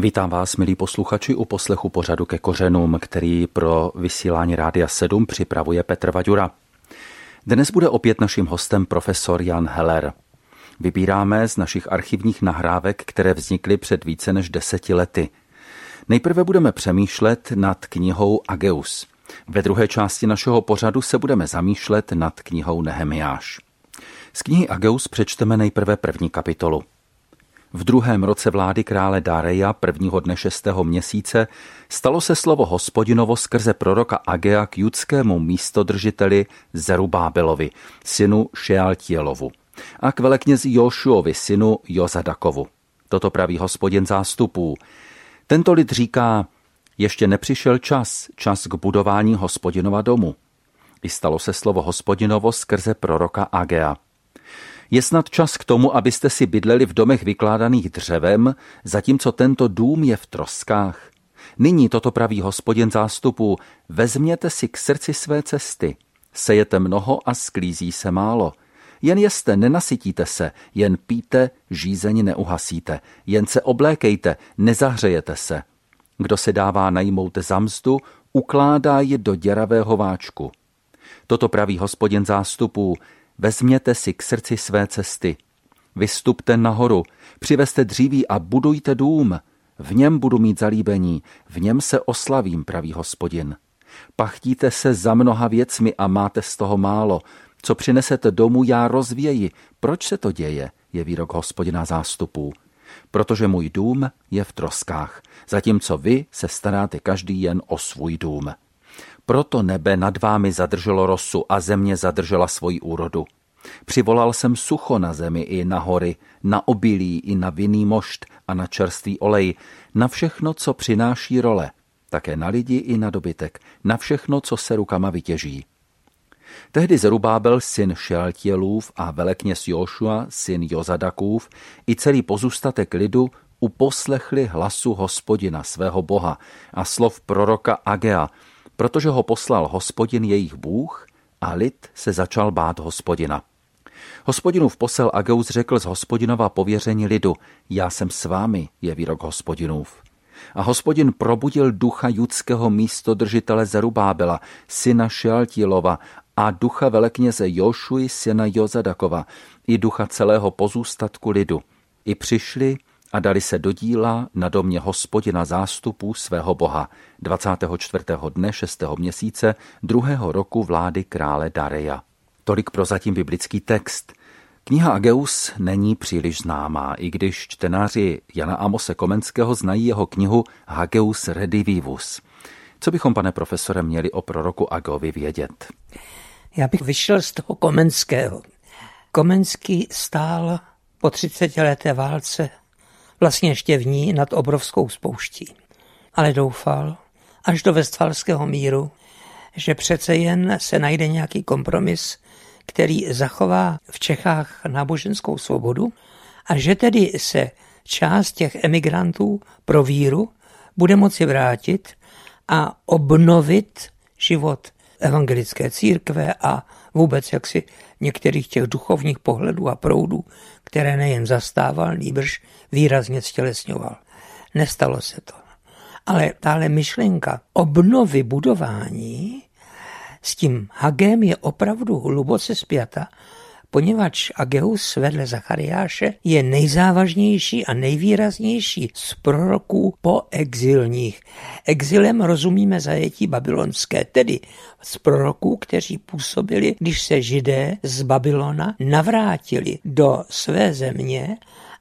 Vítám vás, milí posluchači, u poslechu pořadu ke kořenům, který pro vysílání Rádia 7 připravuje Petr Vaďura. Dnes bude opět naším hostem profesor Jan Heller. Vybíráme z našich archivních nahrávek, které vznikly před více než deseti lety. Nejprve budeme přemýšlet nad knihou Ageus. Ve druhé části našeho pořadu se budeme zamýšlet nad knihou Nehemiáš. Z knihy Ageus přečteme nejprve první kapitolu. V druhém roce vlády krále Dareja, prvního dne šestého měsíce, stalo se slovo hospodinovo skrze proroka Agea k judskému místodržiteli Zerubábelovi, synu Šealtielovu, a k veleknězi Jošuovi, synu Jozadakovu. Toto praví hospodin zástupů. Tento lid říká, ještě nepřišel čas, čas k budování hospodinova domu. I stalo se slovo hospodinovo skrze proroka Agea. Je snad čas k tomu, abyste si bydleli v domech vykládaných dřevem, zatímco tento dům je v troskách. Nyní toto praví hospodin zástupu, vezměte si k srdci své cesty. Sejete mnoho a sklízí se málo. Jen jeste, nenasytíte se, jen píte, žízeň neuhasíte, jen se oblékejte, nezahřejete se. Kdo se dává najmout za mzdu, ukládá ji do děravého váčku. Toto praví hospodin zástupů, Vezměte si k srdci své cesty. Vystupte nahoru, přivezte dříví a budujte dům. V něm budu mít zalíbení, v něm se oslavím, pravý hospodin. Pachtíte se za mnoha věcmi a máte z toho málo. Co přinesete domů, já rozvěji. Proč se to děje, je výrok hospodina zástupů. Protože můj dům je v troskách, zatímco vy se staráte každý jen o svůj dům. Proto nebe nad vámi zadrželo rosu a země zadržela svoji úrodu. Přivolal jsem sucho na zemi i na hory, na obilí i na vinný mošt a na čerstvý olej, na všechno, co přináší role, také na lidi i na dobytek, na všechno, co se rukama vytěží. Tehdy Zerubábel, syn Šeltělův a velekněz Jošua, syn Jozadakův, i celý pozůstatek lidu uposlechli hlasu hospodina svého boha a slov proroka Agea, protože ho poslal hospodin jejich bůh a lid se začal bát hospodina. Hospodinův posel Ageus řekl z hospodinova pověření lidu, já jsem s vámi, je výrok hospodinův. A hospodin probudil ducha judského místodržitele Zerubábela, syna Šealtílova a ducha velekněze Jošuji, syna Jozadakova, i ducha celého pozůstatku lidu. I přišli a dali se do díla na domě hospodina zástupů svého boha 24. dne 6. měsíce druhého roku vlády krále Dareja. Tolik prozatím biblický text. Kniha Ageus není příliš známá, i když čtenáři Jana Amose Komenského znají jeho knihu Hageus Redivivus. Co bychom, pane profesore, měli o proroku Agovi vědět? Já bych vyšel z toho Komenského. Komenský stál po 30 leté válce vlastně ještě v ní nad obrovskou spouští. Ale doufal, až do Westfalského míru, že přece jen se najde nějaký kompromis, který zachová v Čechách náboženskou svobodu a že tedy se část těch emigrantů pro víru bude moci vrátit a obnovit život evangelické církve a vůbec jaksi některých těch duchovních pohledů a proudů, které nejen zastával, nýbrž výrazně stělesňoval. Nestalo se to. Ale tahle myšlenka obnovy budování s tím Hagem je opravdu hluboce spjata, poněvadž Ageus vedle Zachariáše je nejzávažnější a nejvýraznější z proroků po exilních. Exilem rozumíme zajetí babylonské, tedy z proroků, kteří působili, když se židé z Babylona navrátili do své země,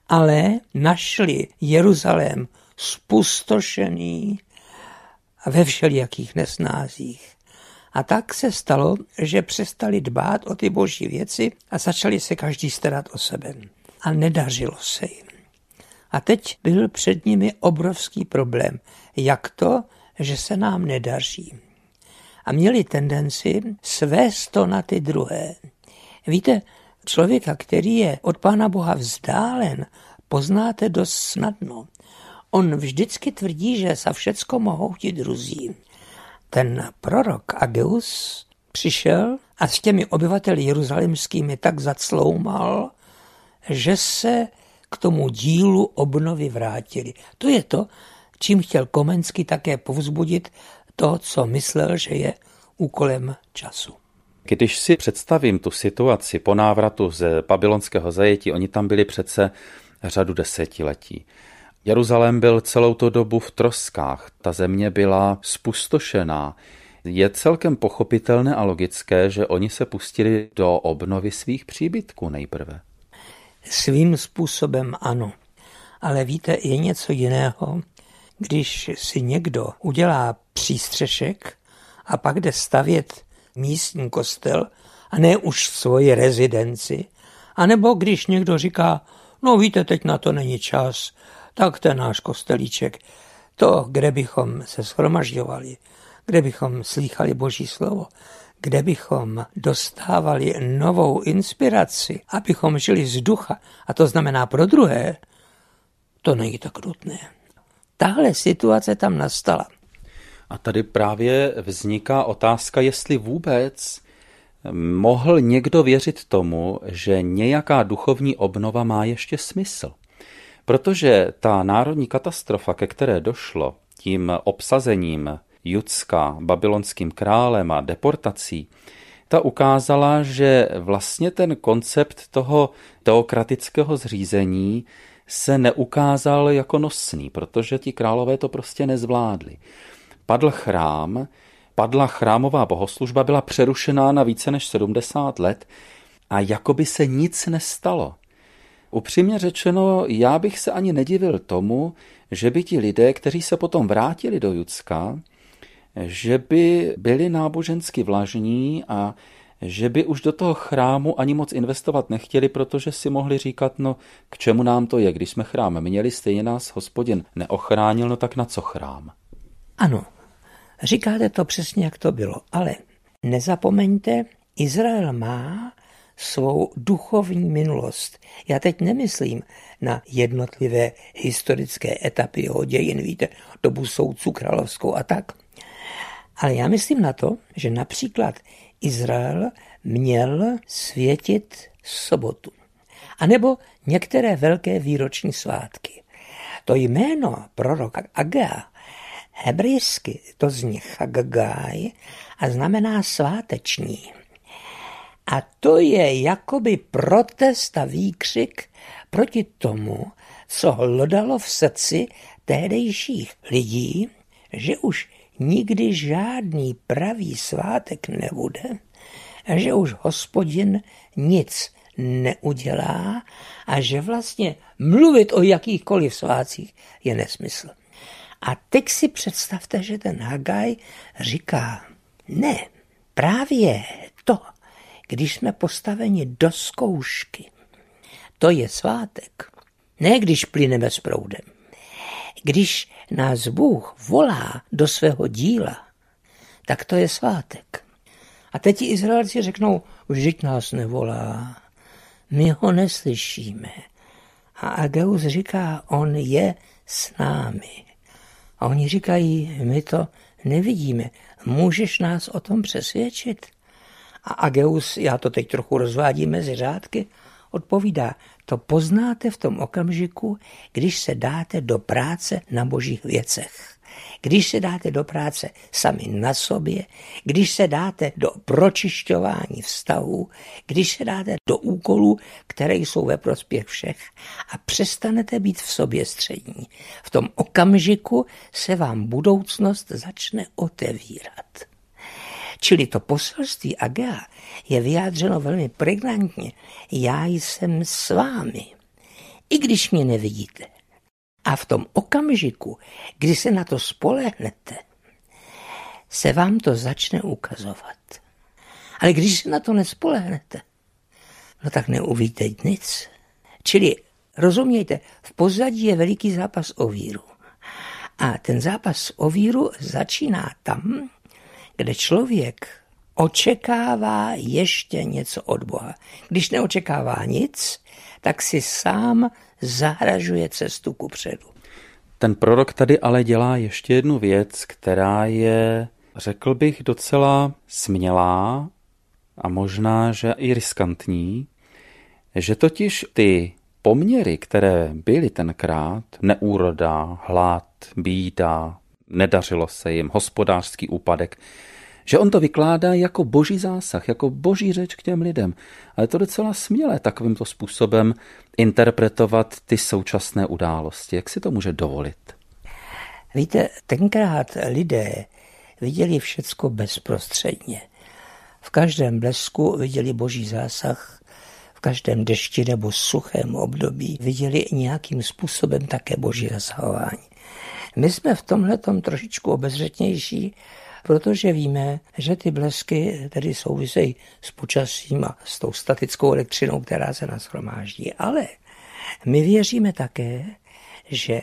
ale našli Jeruzalém spustošený ve všelijakých nesnázích. A tak se stalo, že přestali dbát o ty boží věci a začali se každý starat o sebe. A nedařilo se jim. A teď byl před nimi obrovský problém. Jak to, že se nám nedaří? A měli tendenci svést to na ty druhé. Víte, člověka, který je od Pána Boha vzdálen, poznáte dost snadno. On vždycky tvrdí, že za všecko mohou ti druzí ten prorok Ageus přišel a s těmi obyvateli jeruzalemskými tak zacloumal, že se k tomu dílu obnovy vrátili. To je to, čím chtěl Komenský také povzbudit to, co myslel, že je úkolem času. Když si představím tu situaci po návratu z babylonského zajetí, oni tam byli přece řadu desetiletí. Jeruzalém byl celou tu dobu v troskách, ta země byla spustošená. Je celkem pochopitelné a logické, že oni se pustili do obnovy svých příbytků nejprve. Svým způsobem ano. Ale víte, je něco jiného, když si někdo udělá přístřešek a pak jde stavět místní kostel a ne už svoji rezidenci, anebo když někdo říká, no víte, teď na to není čas, tak ten náš kostelíček, to, kde bychom se schromažďovali, kde bychom slýchali Boží slovo, kde bychom dostávali novou inspiraci, abychom žili z ducha, a to znamená pro druhé, to není tak nutné. Tahle situace tam nastala. A tady právě vzniká otázka, jestli vůbec mohl někdo věřit tomu, že nějaká duchovní obnova má ještě smysl. Protože ta národní katastrofa, ke které došlo tím obsazením Judska babylonským králem a deportací, ta ukázala, že vlastně ten koncept toho teokratického zřízení se neukázal jako nosný, protože ti králové to prostě nezvládli. Padl chrám, padla chrámová bohoslužba, byla přerušená na více než 70 let a jako by se nic nestalo. Upřímně řečeno, já bych se ani nedivil tomu, že by ti lidé, kteří se potom vrátili do Judska, že by byli nábožensky vlažní a že by už do toho chrámu ani moc investovat nechtěli, protože si mohli říkat, no k čemu nám to je, když jsme chrám měli, stejně nás hospodin neochránil, no tak na co chrám? Ano, říkáte to přesně, jak to bylo, ale nezapomeňte, Izrael má svou duchovní minulost. Já teď nemyslím na jednotlivé historické etapy jeho dějin, víte, dobu soudců královskou a tak. Ale já myslím na to, že například Izrael měl světit sobotu. A nebo některé velké výroční svátky. To jméno proroka Agea hebrejsky to zní Chagagai a znamená sváteční. A to je jakoby protest a výkřik proti tomu, co hlodalo v srdci tehdejších lidí, že už nikdy žádný pravý svátek nebude že už hospodin nic neudělá a že vlastně mluvit o jakýchkoliv svácích je nesmysl. A teď si představte, že ten Hagaj říká, ne, právě když jsme postaveni do zkoušky, to je svátek. Ne když plyneme s proudem. Když nás Bůh volá do svého díla, tak to je svátek. A teď Izraelci řeknou, vždyť nás nevolá, my ho neslyšíme. A Ageus říká, on je s námi. A oni říkají, my to nevidíme, můžeš nás o tom přesvědčit? A Ageus, já to teď trochu rozvádím mezi řádky, odpovídá, to poznáte v tom okamžiku, když se dáte do práce na božích věcech. Když se dáte do práce sami na sobě, když se dáte do pročišťování vztahů, když se dáte do úkolů, které jsou ve prospěch všech a přestanete být v sobě střední. V tom okamžiku se vám budoucnost začne otevírat. Čili to poselství Agea je vyjádřeno velmi pregnantně. Já jsem s vámi, i když mě nevidíte. A v tom okamžiku, kdy se na to spolehnete, se vám to začne ukazovat. Ale když se na to nespolehnete, no tak neuvíte nic. Čili rozumějte, v pozadí je veliký zápas o víru. A ten zápas o víru začíná tam, kde člověk očekává ještě něco od Boha. Když neočekává nic, tak si sám zahražuje cestu ku předu. Ten prorok tady ale dělá ještě jednu věc, která je, řekl bych, docela smělá a možná, že i riskantní, že totiž ty poměry, které byly tenkrát, neúroda, hlad, bída, nedařilo se jim, hospodářský úpadek, že on to vykládá jako boží zásah, jako boží řeč k těm lidem. Ale je to docela smělé takovýmto způsobem interpretovat ty současné události. Jak si to může dovolit? Víte, tenkrát lidé viděli všecko bezprostředně. V každém blesku viděli boží zásah, v každém dešti nebo suchém období viděli nějakým způsobem také boží zasahování. My jsme v tomhle trošičku obezřetnější, protože víme, že ty blesky tedy souvisejí s počasím a s tou statickou elektřinou, která se nás hromáždí. Ale my věříme také, že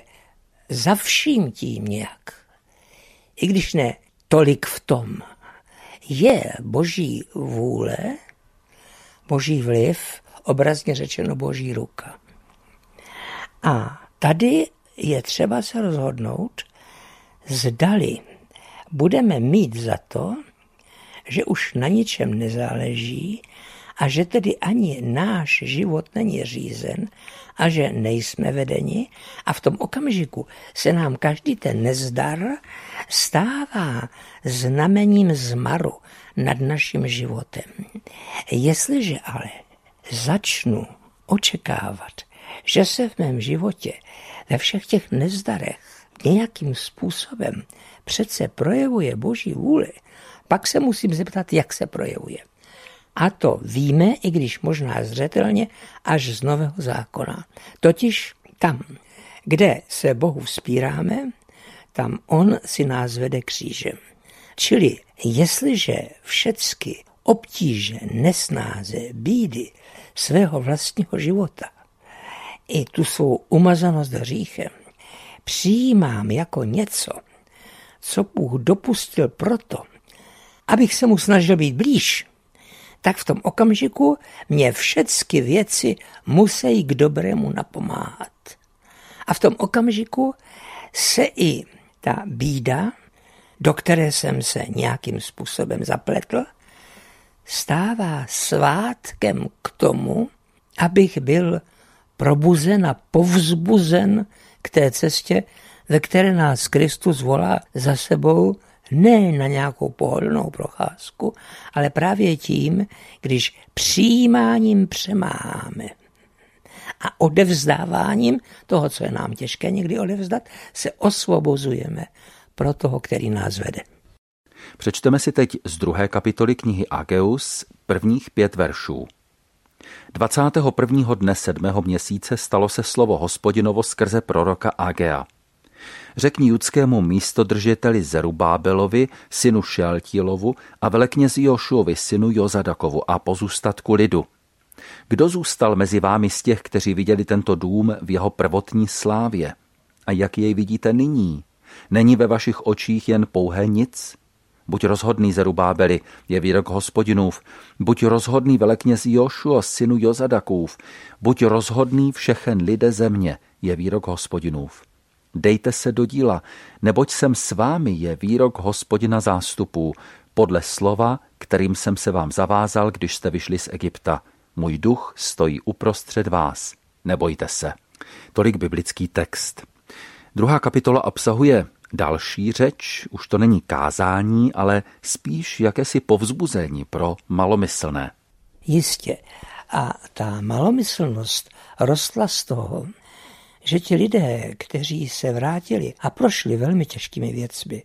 za vším tím nějak, i když ne tolik v tom, je boží vůle, boží vliv, obrazně řečeno boží ruka. A tady je třeba se rozhodnout, zdali budeme mít za to, že už na ničem nezáleží a že tedy ani náš život není řízen a že nejsme vedeni a v tom okamžiku se nám každý ten nezdar stává znamením zmaru nad naším životem. Jestliže ale začnu očekávat, že se v mém životě ve všech těch nezdarech nějakým způsobem přece projevuje Boží vůli, pak se musím zeptat, jak se projevuje. A to víme, i když možná zřetelně, až z Nového zákona. Totiž tam, kde se Bohu vzpíráme, tam On si nás vede křížem. Čili jestliže všecky obtíže, nesnáze, bídy svého vlastního života i tu svou umazanost hříchem přijímám jako něco, co Bůh dopustil proto, abych se mu snažil být blíž, tak v tom okamžiku mě všechny věci musí k dobrému napomáhat. A v tom okamžiku se i ta bída, do které jsem se nějakým způsobem zapletl, stává svátkem k tomu, abych byl probuzen a povzbuzen k té cestě, ve které nás Kristus volá za sebou ne na nějakou pohodlnou procházku, ale právě tím, když přijímáním přemáháme a odevzdáváním toho, co je nám těžké někdy odevzdat, se osvobozujeme pro toho, který nás vede. Přečteme si teď z druhé kapitoly knihy Ageus prvních pět veršů. 21. dne sedmého měsíce stalo se slovo hospodinovo skrze proroka Agea. Řekni judskému místodržiteli Zerubábelovi, synu Šeltílovu a veleknězi Jošuovi, synu Jozadakovu a pozůstatku lidu. Kdo zůstal mezi vámi z těch, kteří viděli tento dům v jeho prvotní slávě? A jak jej vidíte nyní? Není ve vašich očích jen pouhé nic? Buď rozhodný Zerubábeli, je výrok hospodinův, buď rozhodný velekněz Jošua, synu Jozadakův, buď rozhodný všechen lidé země, je výrok hospodinův. Dejte se do díla, neboť jsem s vámi, je výrok hospodina zástupů, podle slova, kterým jsem se vám zavázal, když jste vyšli z Egypta. Můj duch stojí uprostřed vás. Nebojte se. Tolik biblický text. Druhá kapitola obsahuje další řeč, už to není kázání, ale spíš jakési povzbuzení pro malomyslné. Jistě. A ta malomyslnost rostla z toho, že ti lidé, kteří se vrátili a prošli velmi těžkými věcmi,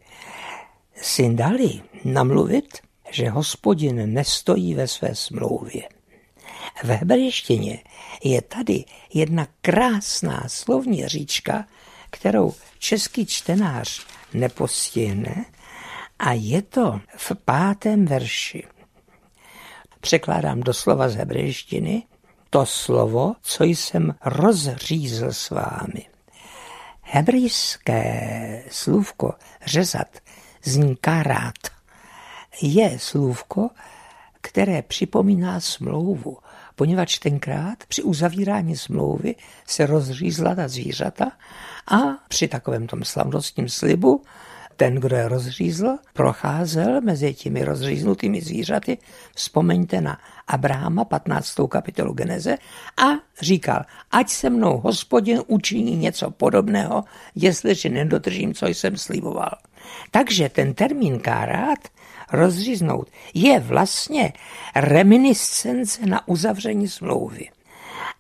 si dali namluvit, že hospodin nestojí ve své smlouvě. V hebrejštině je tady jedna krásná slovní říčka, kterou český čtenář nepostihne a je to v pátém verši. Překládám doslova z hebrejštiny to slovo, co jsem rozřízl s vámi. Hebrejské slůvko řezat zní karát je slůvko, které připomíná smlouvu, poněvadž tenkrát při uzavírání smlouvy se rozřízla ta zvířata a při takovém tom slavnostním slibu ten, kdo je rozřízl, procházel mezi těmi rozříznutými zvířaty, vzpomeňte na Abrahama, 15. kapitolu Geneze, a říkal, ať se mnou hospodin učiní něco podobného, jestliže nedodržím, co jsem sliboval. Takže ten termín kárát rozříznout je vlastně reminiscence na uzavření smlouvy.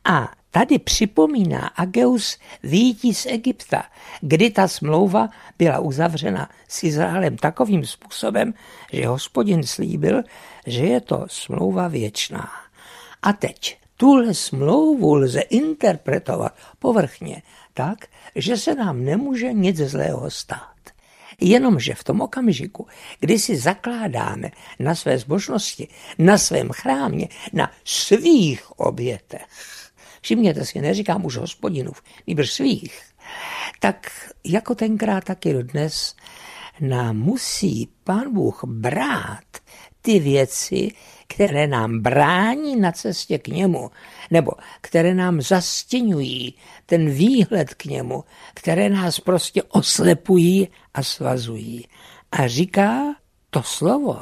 A tady připomíná Ageus výjití z Egypta, kdy ta smlouva byla uzavřena s Izraelem takovým způsobem, že hospodin slíbil, že je to smlouva věčná. A teď tuhle smlouvu lze interpretovat povrchně tak, že se nám nemůže nic zlého stát. Jenomže v tom okamžiku, kdy si zakládáme na své zbožnosti, na svém chrámě, na svých obětech, všimněte si, neříkám už hospodinův, nýbrž svých, tak jako tenkrát, tak i dnes nám musí pán Bůh brát ty věci, které nám brání na cestě k němu, nebo které nám zastěňují ten výhled k němu, které nás prostě oslepují a svazují. A říká to slovo,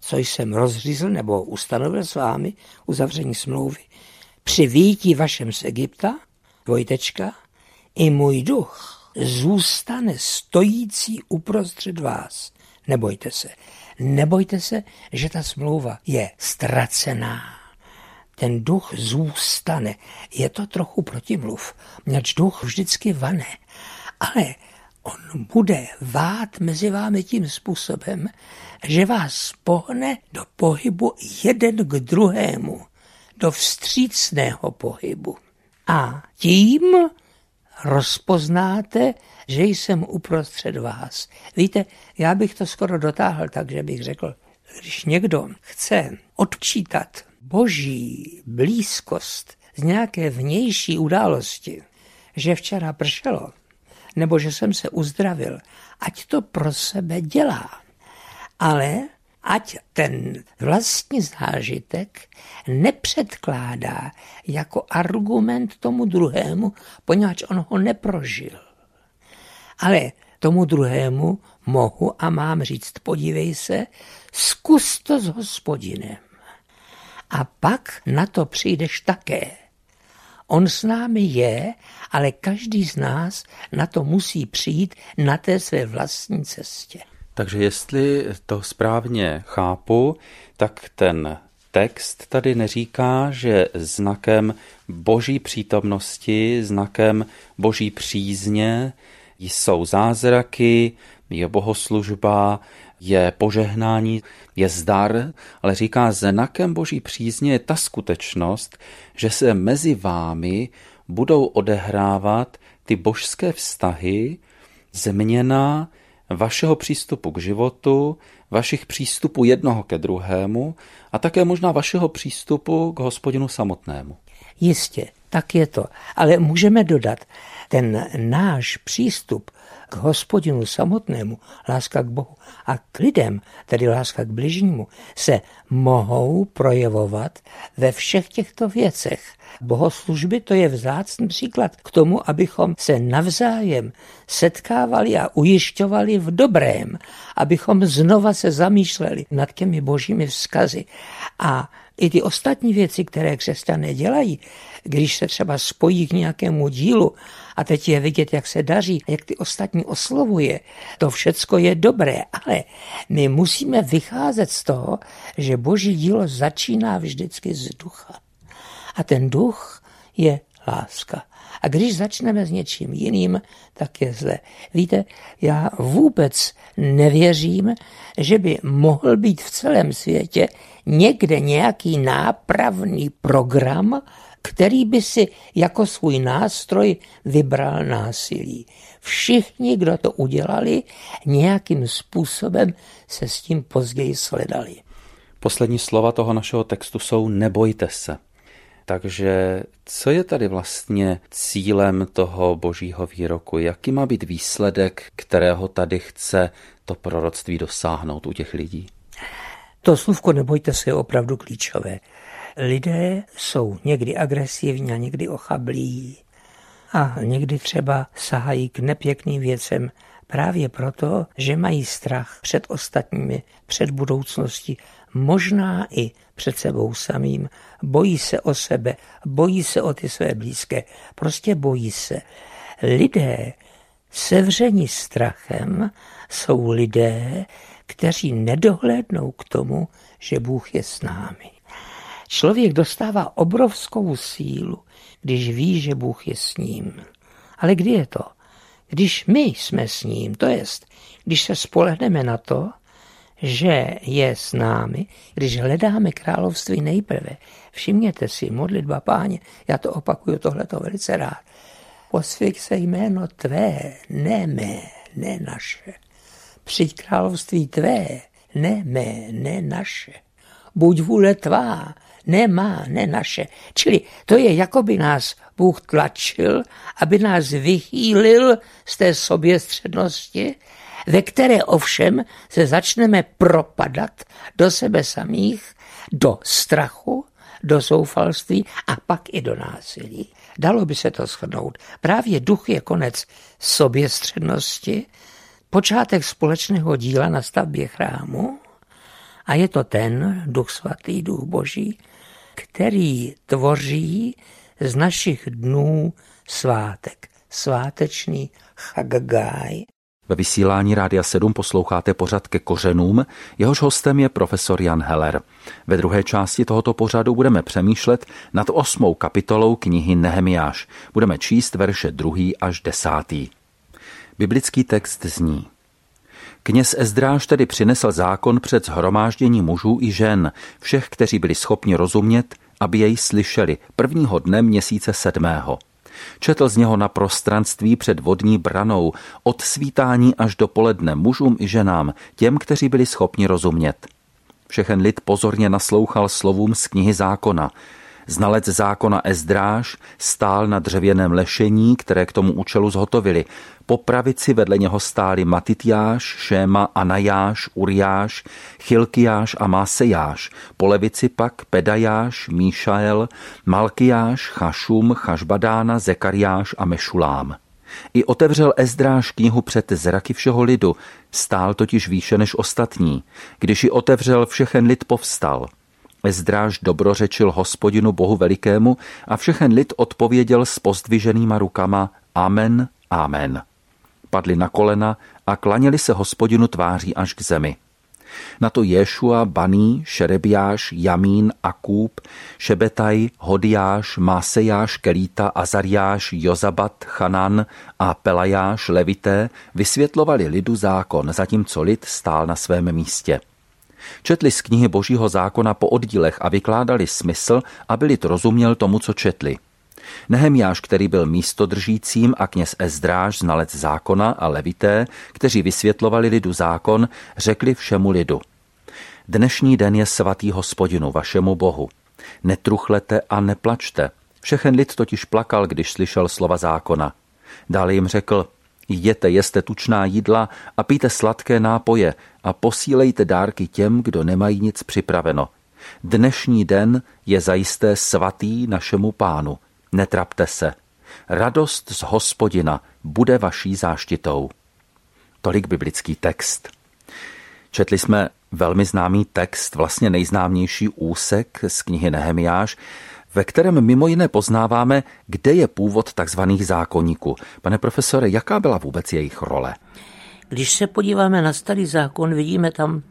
co jsem rozřízl nebo ustanovil s vámi, uzavření smlouvy, při výjití vašem z Egypta, dvojtečka, i můj duch zůstane stojící uprostřed vás. Nebojte se. Nebojte se, že ta smlouva je ztracená. Ten duch zůstane. Je to trochu protimluv, měč duch vždycky vane. Ale on bude vát mezi vámi tím způsobem, že vás pohne do pohybu jeden k druhému, do vstřícného pohybu. A tím rozpoznáte, že jsem uprostřed vás. Víte, já bych to skoro dotáhl tak, že bych řekl, když někdo chce odčítat boží blízkost z nějaké vnější události, že včera pršelo, nebo že jsem se uzdravil, ať to pro sebe dělá. Ale ať ten vlastní zážitek nepředkládá jako argument tomu druhému, poněvadž on ho neprožil. Ale tomu druhému mohu a mám říct, podívej se, zkus to s hospodinem. A pak na to přijdeš také. On s námi je, ale každý z nás na to musí přijít na té své vlastní cestě. Takže jestli to správně chápu, tak ten text tady neříká, že znakem boží přítomnosti, znakem boží přízně jsou zázraky, je bohoslužba, je požehnání, je zdar, ale říká, znakem boží přízně je ta skutečnost, že se mezi vámi budou odehrávat ty božské vztahy, změna vašeho přístupu k životu, vašich přístupů jednoho ke druhému a také možná vašeho přístupu k hospodinu samotnému. Jistě, tak je to. Ale můžeme dodat, ten náš přístup k hospodinu samotnému, láska k Bohu a k lidem, tedy láska k bližnímu, se mohou projevovat ve všech těchto věcech. Bohoslužby to je vzácný příklad k tomu, abychom se navzájem setkávali a ujišťovali v dobrém, abychom znova se zamýšleli nad těmi božími vzkazy. A i ty ostatní věci, které křesťané dělají, když se třeba spojí k nějakému dílu a teď je vidět, jak se daří, jak ty ostatní oslovuje, to všecko je dobré, ale my musíme vycházet z toho, že boží dílo začíná vždycky z ducha. A ten duch je láska. A když začneme s něčím jiným, tak je zle. Víte, já vůbec nevěřím, že by mohl být v celém světě někde nějaký nápravný program, který by si jako svůj nástroj vybral násilí. Všichni, kdo to udělali, nějakým způsobem se s tím později sledali. Poslední slova toho našeho textu jsou nebojte se. Takže co je tady vlastně cílem toho božího výroku? Jaký má být výsledek, kterého tady chce to proroctví dosáhnout u těch lidí? To slůvko nebojte se je opravdu klíčové. Lidé jsou někdy agresivní a někdy ochablí. A někdy třeba sahají k nepěkným věcem právě proto, že mají strach před ostatními, před budoucností, možná i před sebou samým. Bojí se o sebe, bojí se o ty své blízké, prostě bojí se. Lidé sevření strachem jsou lidé, kteří nedohlédnou k tomu, že Bůh je s námi. Člověk dostává obrovskou sílu, když ví, že Bůh je s ním. Ale kdy je to? Když my jsme s ním, to jest, když se spolehneme na to, že je s námi, když hledáme království nejprve. Všimněte si, modlitba páně, já to opakuju tohleto velice rád. Posvěk se jméno tvé, ne mé, ne naše. Přijď království tvé, ne mé, ne naše. Buď vůle tvá, ne má, ne naše. Čili to je, jako by nás Bůh tlačil, aby nás vychýlil z té soběstřednosti, ve které ovšem se začneme propadat do sebe samých, do strachu, do zoufalství a pak i do násilí. Dalo by se to shrnout. Právě duch je konec soběstřednosti, počátek společného díla na stavbě chrámu a je to ten duch svatý, duch boží, který tvoří z našich dnů svátek, svátečný chagagáj. Ve vysílání Rádia 7 posloucháte pořad ke kořenům, jehož hostem je profesor Jan Heller. Ve druhé části tohoto pořadu budeme přemýšlet nad osmou kapitolou knihy Nehemiáš. Budeme číst verše druhý až desátý. Biblický text zní. Kněz Ezdráž tedy přinesl zákon před zhromáždění mužů i žen, všech, kteří byli schopni rozumět, aby jej slyšeli prvního dne měsíce sedmého. Četl z něho na prostranství před vodní branou, od svítání až do poledne mužům i ženám, těm, kteří byli schopni rozumět. Všechen lid pozorně naslouchal slovům z knihy zákona. Znalec zákona Ezdráž stál na dřevěném lešení, které k tomu účelu zhotovili. Po pravici vedle něho stáli Matitiáš, Šéma, Anajáš, Uriáš, Chilkiáš a Másejáš. Po levici pak Pedajáš, Míšael, Malkiáš, Chašum, Chašbadána, Zekariáš a Mešulám. I otevřel Ezdráš knihu před zraky všeho lidu, stál totiž výše než ostatní. Když ji otevřel, všechen lid povstal – Ezdráž dobrořečil hospodinu Bohu velikému a všechen lid odpověděl s pozdviženýma rukama Amen, Amen. Padli na kolena a klaněli se hospodinu tváří až k zemi. Na to Ješua, Baní, Šerebiáš, Jamín, Akůb, Šebetaj, Hodiáš, Másejáš, Kelíta, Azariáš, Jozabat, Chanan a Pelajáš, Levité, vysvětlovali lidu zákon, zatímco lid stál na svém místě. Četli z knihy Božího zákona po oddílech a vykládali smysl, aby lid rozuměl tomu, co četli. Nehemiáš, který byl místodržícím a kněz Ezdráž, znalec zákona a levité, kteří vysvětlovali lidu zákon, řekli všemu lidu. Dnešní den je svatý hospodinu, vašemu bohu. Netruchlete a neplačte. Všechen lid totiž plakal, když slyšel slova zákona. Dále jim řekl, jděte, jeste tučná jídla a pijte sladké nápoje a posílejte dárky těm, kdo nemají nic připraveno. Dnešní den je zajisté svatý našemu pánu. Netrapte se. Radost z hospodina bude vaší záštitou. Tolik biblický text. Četli jsme velmi známý text, vlastně nejznámější úsek z knihy Nehemiáš, ve kterém mimo jiné poznáváme, kde je původ takzvaných zákonníků. Pane profesore, jaká byla vůbec jejich role? Když se podíváme na starý zákon, vidíme tam,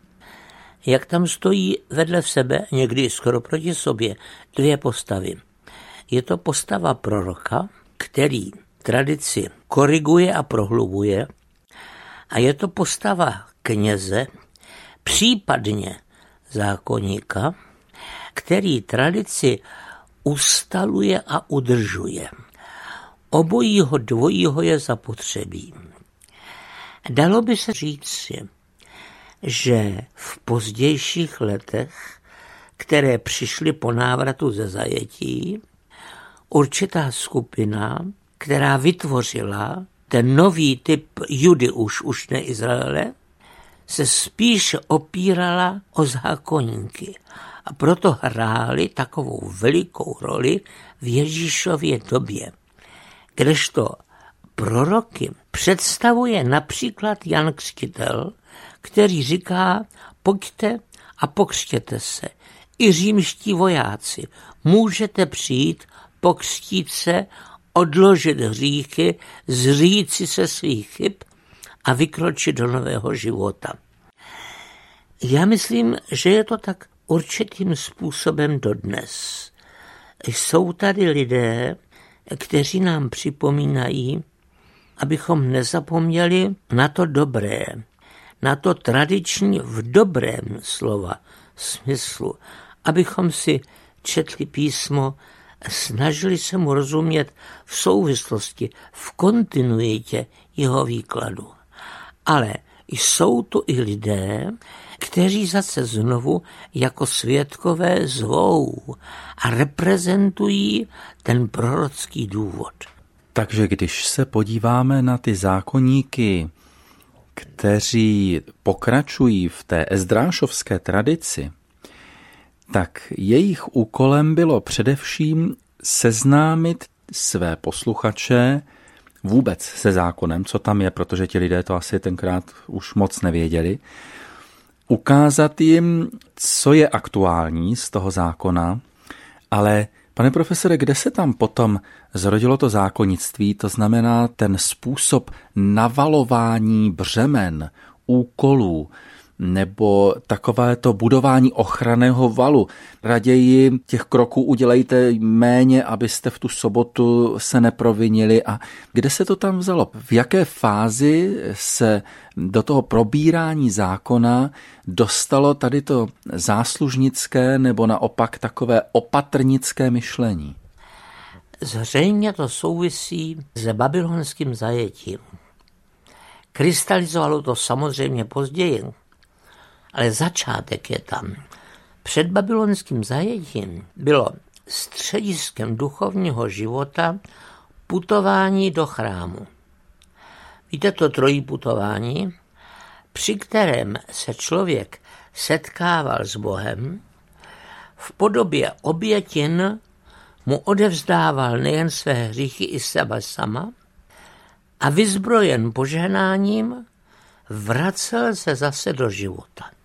jak tam stojí vedle sebe, někdy skoro proti sobě, dvě postavy. Je to postava proroka, který tradici koriguje a prohlubuje, a je to postava kněze, případně zákonníka, který tradici ustaluje a udržuje. Obojího dvojího je zapotřebí. Dalo by se říci, že v pozdějších letech, které přišly po návratu ze zajetí, určitá skupina, která vytvořila ten nový typ Judy už, už ne Izraele, se spíš opírala o zákonníky a proto hráli takovou velikou roli v Ježíšově době, Kdežto proroky představuje například Jan Křtitel, který říká, pojďte a pokřtěte se. I římští vojáci, můžete přijít, pokřtít se, odložit hříchy, zříci se svých chyb a vykročit do nového života. Já myslím, že je to tak určitým způsobem dodnes. Jsou tady lidé, kteří nám připomínají, abychom nezapomněli na to dobré, na to tradiční v dobrém slova smyslu, abychom si četli písmo, snažili se mu rozumět v souvislosti, v kontinuitě jeho výkladu. Ale jsou tu i lidé, kteří zase znovu jako svědkové zvou a reprezentují ten prorocký důvod. Takže když se podíváme na ty zákonníky, kteří pokračují v té ezdrášovské tradici, tak jejich úkolem bylo především seznámit své posluchače vůbec se zákonem, co tam je, protože ti lidé to asi tenkrát už moc nevěděli, ukázat jim, co je aktuální z toho zákona, ale pane profesore, kde se tam potom zrodilo to zákonnictví, to znamená ten způsob navalování břemen, úkolů, nebo takové to budování ochranného valu. Raději těch kroků udělejte méně, abyste v tu sobotu se neprovinili. A kde se to tam vzalo? V jaké fázi se do toho probírání zákona dostalo tady to záslužnické nebo naopak takové opatrnické myšlení? Zřejmě to souvisí s babylonským zajetím. Krystalizovalo to samozřejmě později, ale začátek je tam. Před babylonským zajetím bylo střediskem duchovního života putování do chrámu. Víte to trojí putování, při kterém se člověk setkával s Bohem, v podobě obětin mu odevzdával nejen své hříchy i sebe sama a vyzbrojen požehnáním vracel se zase do života.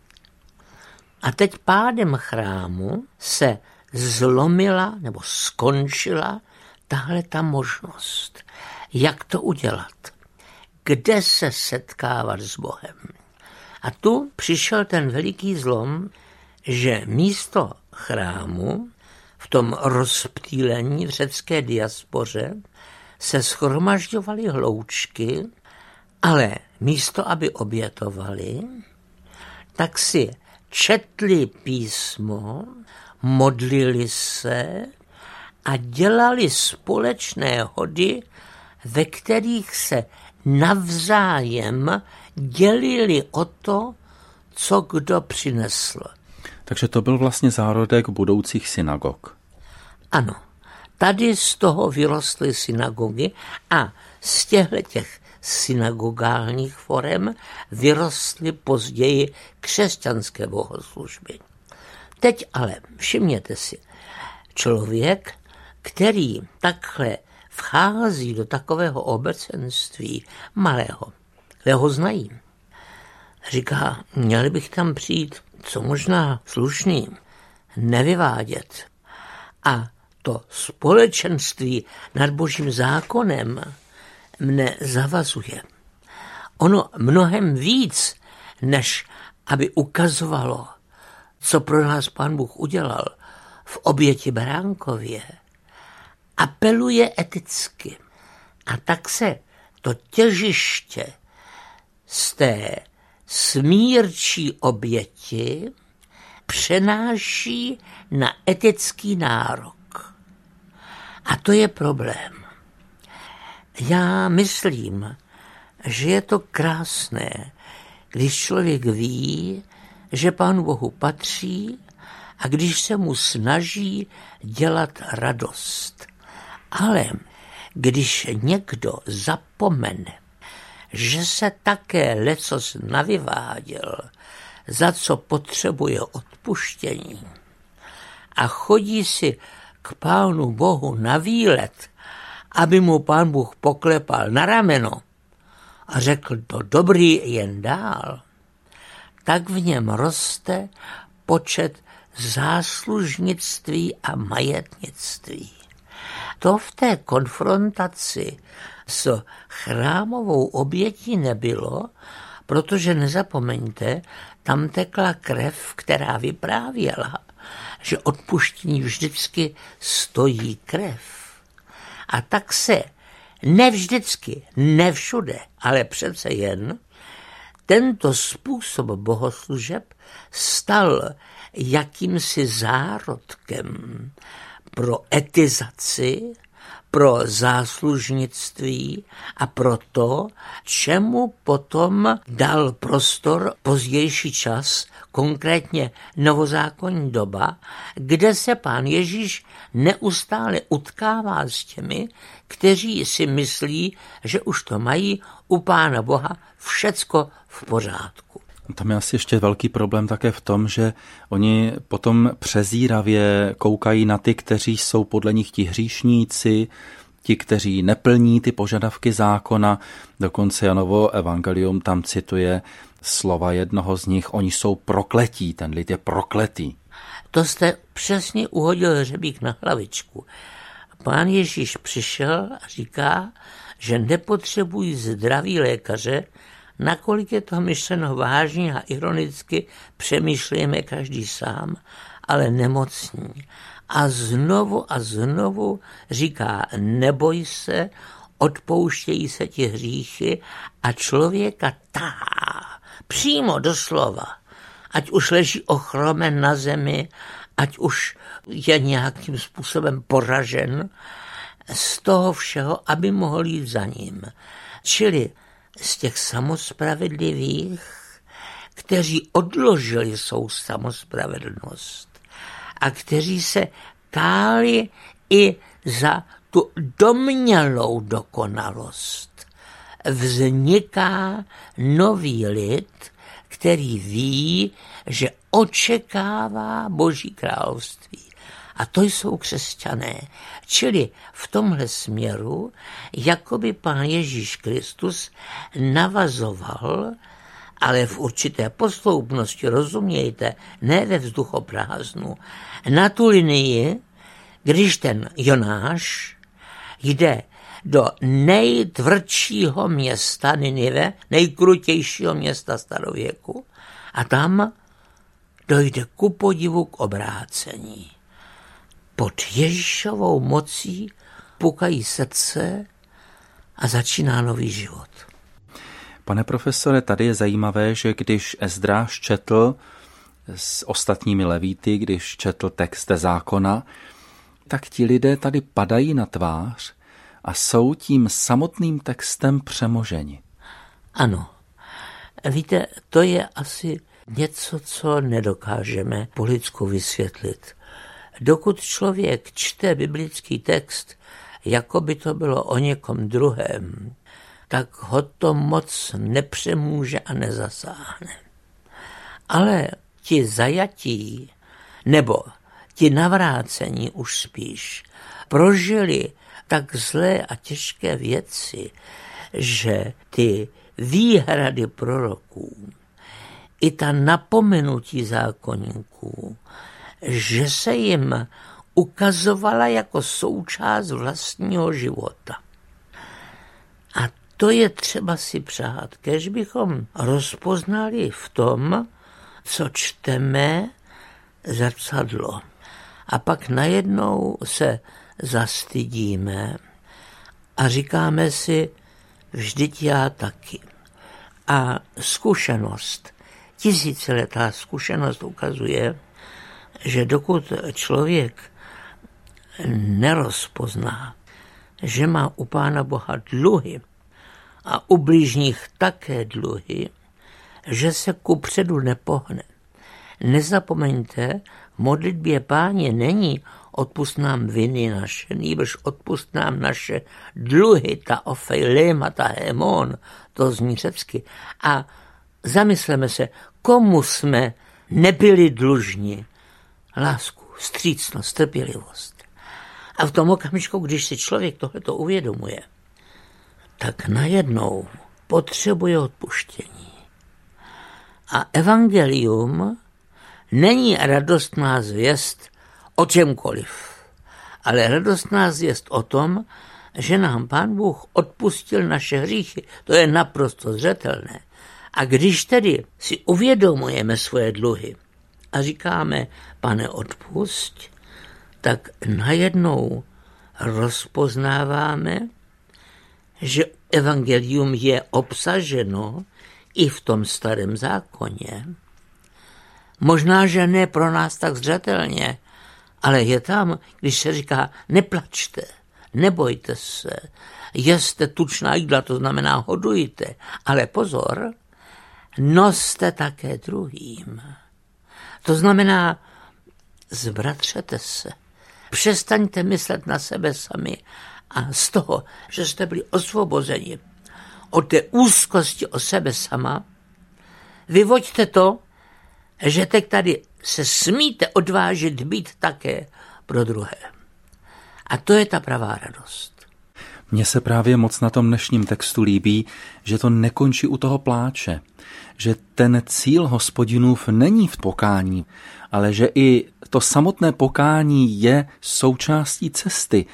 A teď pádem chrámu se zlomila nebo skončila tahle ta možnost. Jak to udělat? Kde se setkávat s Bohem? A tu přišel ten veliký zlom, že místo chrámu v tom rozptýlení v řecké diaspoře se schromažďovaly hloučky, ale místo, aby obětovali, tak si četli písmo, modlili se a dělali společné hody, ve kterých se navzájem dělili o to, co kdo přinesl. Takže to byl vlastně zárodek budoucích synagog. Ano, tady z toho vyrostly synagogy a z těchto těch synagogálních forem vyrostly později křesťanské bohoslužby. Teď ale všimněte si, člověk, který takhle vchází do takového obecenství malého, kde ho znají, říká, měli bych tam přijít co možná slušný, nevyvádět. A to společenství nad božím zákonem mne zavazuje. Ono mnohem víc, než aby ukazovalo, co pro nás pán Bůh udělal v oběti Beránkově, apeluje eticky. A tak se to těžiště z té smírčí oběti přenáší na etický nárok. A to je problém. Já myslím, že je to krásné, když člověk ví, že Pánu Bohu patří a když se mu snaží dělat radost. Ale když někdo zapomene, že se také lecos navyváděl, za co potřebuje odpuštění a chodí si k Pánu Bohu na výlet aby mu pán Bůh poklepal na rameno a řekl to dobrý jen dál, tak v něm roste počet záslužnictví a majetnictví. To v té konfrontaci s chrámovou obětí nebylo, protože nezapomeňte, tam tekla krev, která vyprávěla, že odpuštění vždycky stojí krev. A tak se ne vždycky, ne všude, ale přece jen tento způsob bohoslužeb stal jakýmsi zárodkem pro etizaci pro záslužnictví a pro to, čemu potom dal prostor pozdější čas, konkrétně novozákonní doba, kde se pán Ježíš neustále utkává s těmi, kteří si myslí, že už to mají u pána Boha všecko v pořádku. Tam je asi ještě velký problém také v tom, že oni potom přezíravě koukají na ty, kteří jsou podle nich ti hříšníci, ti, kteří neplní ty požadavky zákona. Dokonce Janovo evangelium tam cituje slova jednoho z nich, oni jsou prokletí, ten lid je prokletý. To jste přesně uhodil hřebík na hlavičku. Pán Ježíš přišel a říká, že nepotřebují zdraví lékaře, nakolik je to myšleno vážně a ironicky, přemýšlíme každý sám, ale nemocní. A znovu a znovu říká, neboj se, odpouštějí se ti hříchy a člověka tahá přímo doslova, ať už leží ochromen na zemi, ať už je nějakým způsobem poražen, z toho všeho, aby mohl jít za ním. Čili z těch samospravedlivých, kteří odložili svou samospravedlnost a kteří se káli i za tu domnělou dokonalost. Vzniká nový lid, který ví, že očekává Boží království. A to jsou křesťané. Čili v tomhle směru, jako by pán Ježíš Kristus navazoval, ale v určité posloupnosti, rozumějte, ne ve vzduchoprázdnu, na tu linii, když ten Jonáš jde do nejtvrdšího města Ninive, nejkrutějšího města starověku a tam dojde ku podivu k obrácení pod Ježíšovou mocí pukají srdce a začíná nový život. Pane profesore, tady je zajímavé, že když Ezdráš četl s ostatními levíty, když četl text zákona, tak ti lidé tady padají na tvář a jsou tím samotným textem přemoženi. Ano. Víte, to je asi něco, co nedokážeme po lidsku vysvětlit. Dokud člověk čte biblický text, jako by to bylo o někom druhém, tak ho to moc nepřemůže a nezasáhne. Ale ti zajatí, nebo ti navrácení už spíš, prožili tak zlé a těžké věci, že ty výhrady proroků, i ta napomenutí zákonníků že se jim ukazovala jako součást vlastního života. A to je třeba si přát, kež bychom rozpoznali v tom, co čteme, zrcadlo. A pak najednou se zastydíme a říkáme si, vždyť já taky. A zkušenost, tisíciletá zkušenost ukazuje, že dokud člověk nerozpozná, že má u Pána Boha dluhy a u blížních také dluhy, že se ku předu nepohne. Nezapomeňte, v modlitbě páně není odpust nám viny naše, nýbrž odpust nám naše dluhy, ta ofejlema, ta hemon, to zní řecky. A zamysleme se, komu jsme nebyli dlužni lásku, střícnost, trpělivost. A v tom okamžiku, když si člověk tohleto uvědomuje, tak najednou potřebuje odpuštění. A evangelium není radostná zvěst o čemkoliv, ale radostná zvěst o tom, že nám Pán Bůh odpustil naše hříchy. To je naprosto zřetelné. A když tedy si uvědomujeme svoje dluhy a říkáme, pane, odpust, tak najednou rozpoznáváme, že evangelium je obsaženo i v tom starém zákoně. Možná, že ne pro nás tak zřetelně, ale je tam, když se říká, neplačte, nebojte se, jeste tučná jídla, to znamená hodujte, ale pozor, noste také druhým. To znamená, zbratřete se, přestaňte myslet na sebe sami a z toho, že jste byli osvobozeni od té úzkosti o sebe sama, vyvoďte to, že teď tady se smíte odvážit být také pro druhé. A to je ta pravá radost. Mně se právě moc na tom dnešním textu líbí, že to nekončí u toho pláče, že ten cíl hospodinův není v pokání, ale že i to samotné pokání je součástí cesty.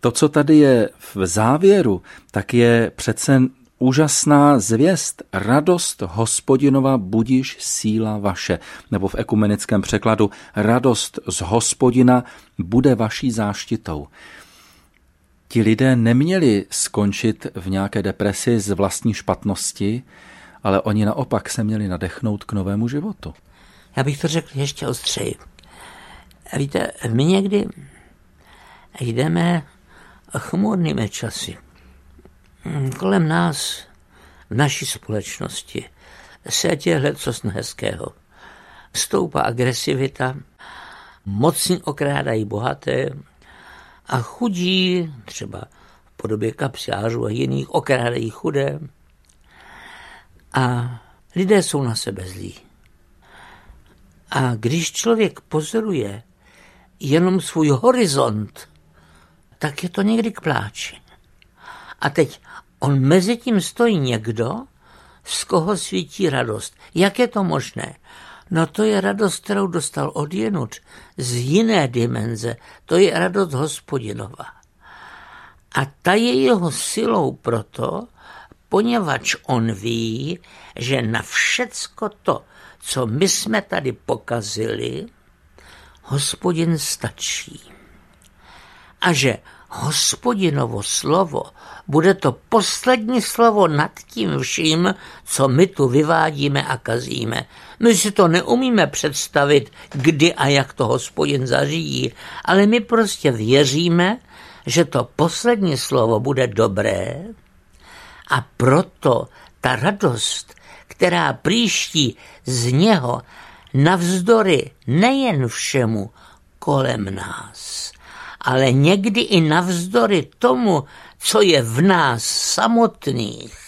To, co tady je v závěru, tak je přece úžasná zvěst, radost hospodinova budiš síla vaše. Nebo v ekumenickém překladu radost z hospodina bude vaší záštitou. Ti lidé neměli skončit v nějaké depresi z vlastní špatnosti, ale oni naopak se měli nadechnout k novému životu. Já bych to řekl ještě ostřeji. Víte, my někdy jdeme chmurnými časy. Kolem nás, v naší společnosti, se děje co hezkého. Stoupá agresivita, mocní okrádají bohaté a chudí, třeba v podobě kapsiářů a jiných, okrádají chudé. A lidé jsou na sebe zlí. A když člověk pozoruje jenom svůj horizont, tak je to někdy k pláči. A teď on mezi tím stojí někdo, z koho svítí radost. Jak je to možné? No to je radost, kterou dostal od jenut, z jiné dimenze. To je radost hospodinova. A ta je jeho silou proto, poněvadž on ví, že na všecko to, co my jsme tady pokazili, hospodin stačí. A že hospodinovo slovo bude to poslední slovo nad tím vším, co my tu vyvádíme a kazíme. My si to neumíme představit, kdy a jak to hospodin zařídí, ale my prostě věříme, že to poslední slovo bude dobré a proto ta radost, která příští z něho navzdory nejen všemu kolem nás, ale někdy i navzdory tomu, co je v nás samotných,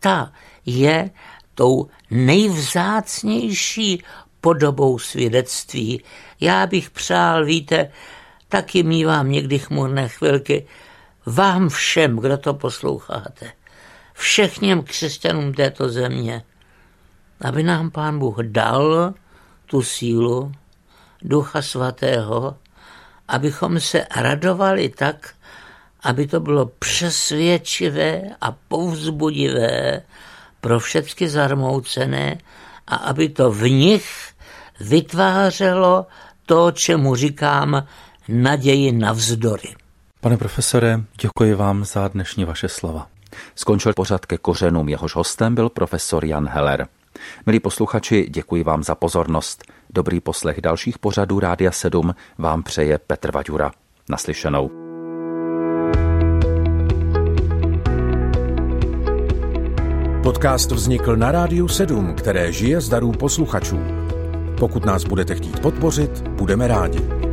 ta je tou nejvzácnější podobou svědectví. Já bych přál, víte, taky mývám někdy chmurné chvilky, vám všem, kdo to posloucháte, všechněm křesťanům této země, aby nám Pán Bůh dal tu sílu Ducha Svatého, abychom se radovali tak, aby to bylo přesvědčivé a povzbudivé pro všechny zarmoucené a aby to v nich vytvářelo to, čemu říkám naději navzdory. Pane profesore, děkuji vám za dnešní vaše slova. Skončil pořad ke kořenům, jehož hostem byl profesor Jan Heller. Milí posluchači, děkuji vám za pozornost. Dobrý poslech dalších pořadů Rádia 7 vám přeje Petr Vaďura. Naslyšenou. Podcast vznikl na Rádiu 7, které žije z darů posluchačů. Pokud nás budete chtít podpořit, budeme rádi.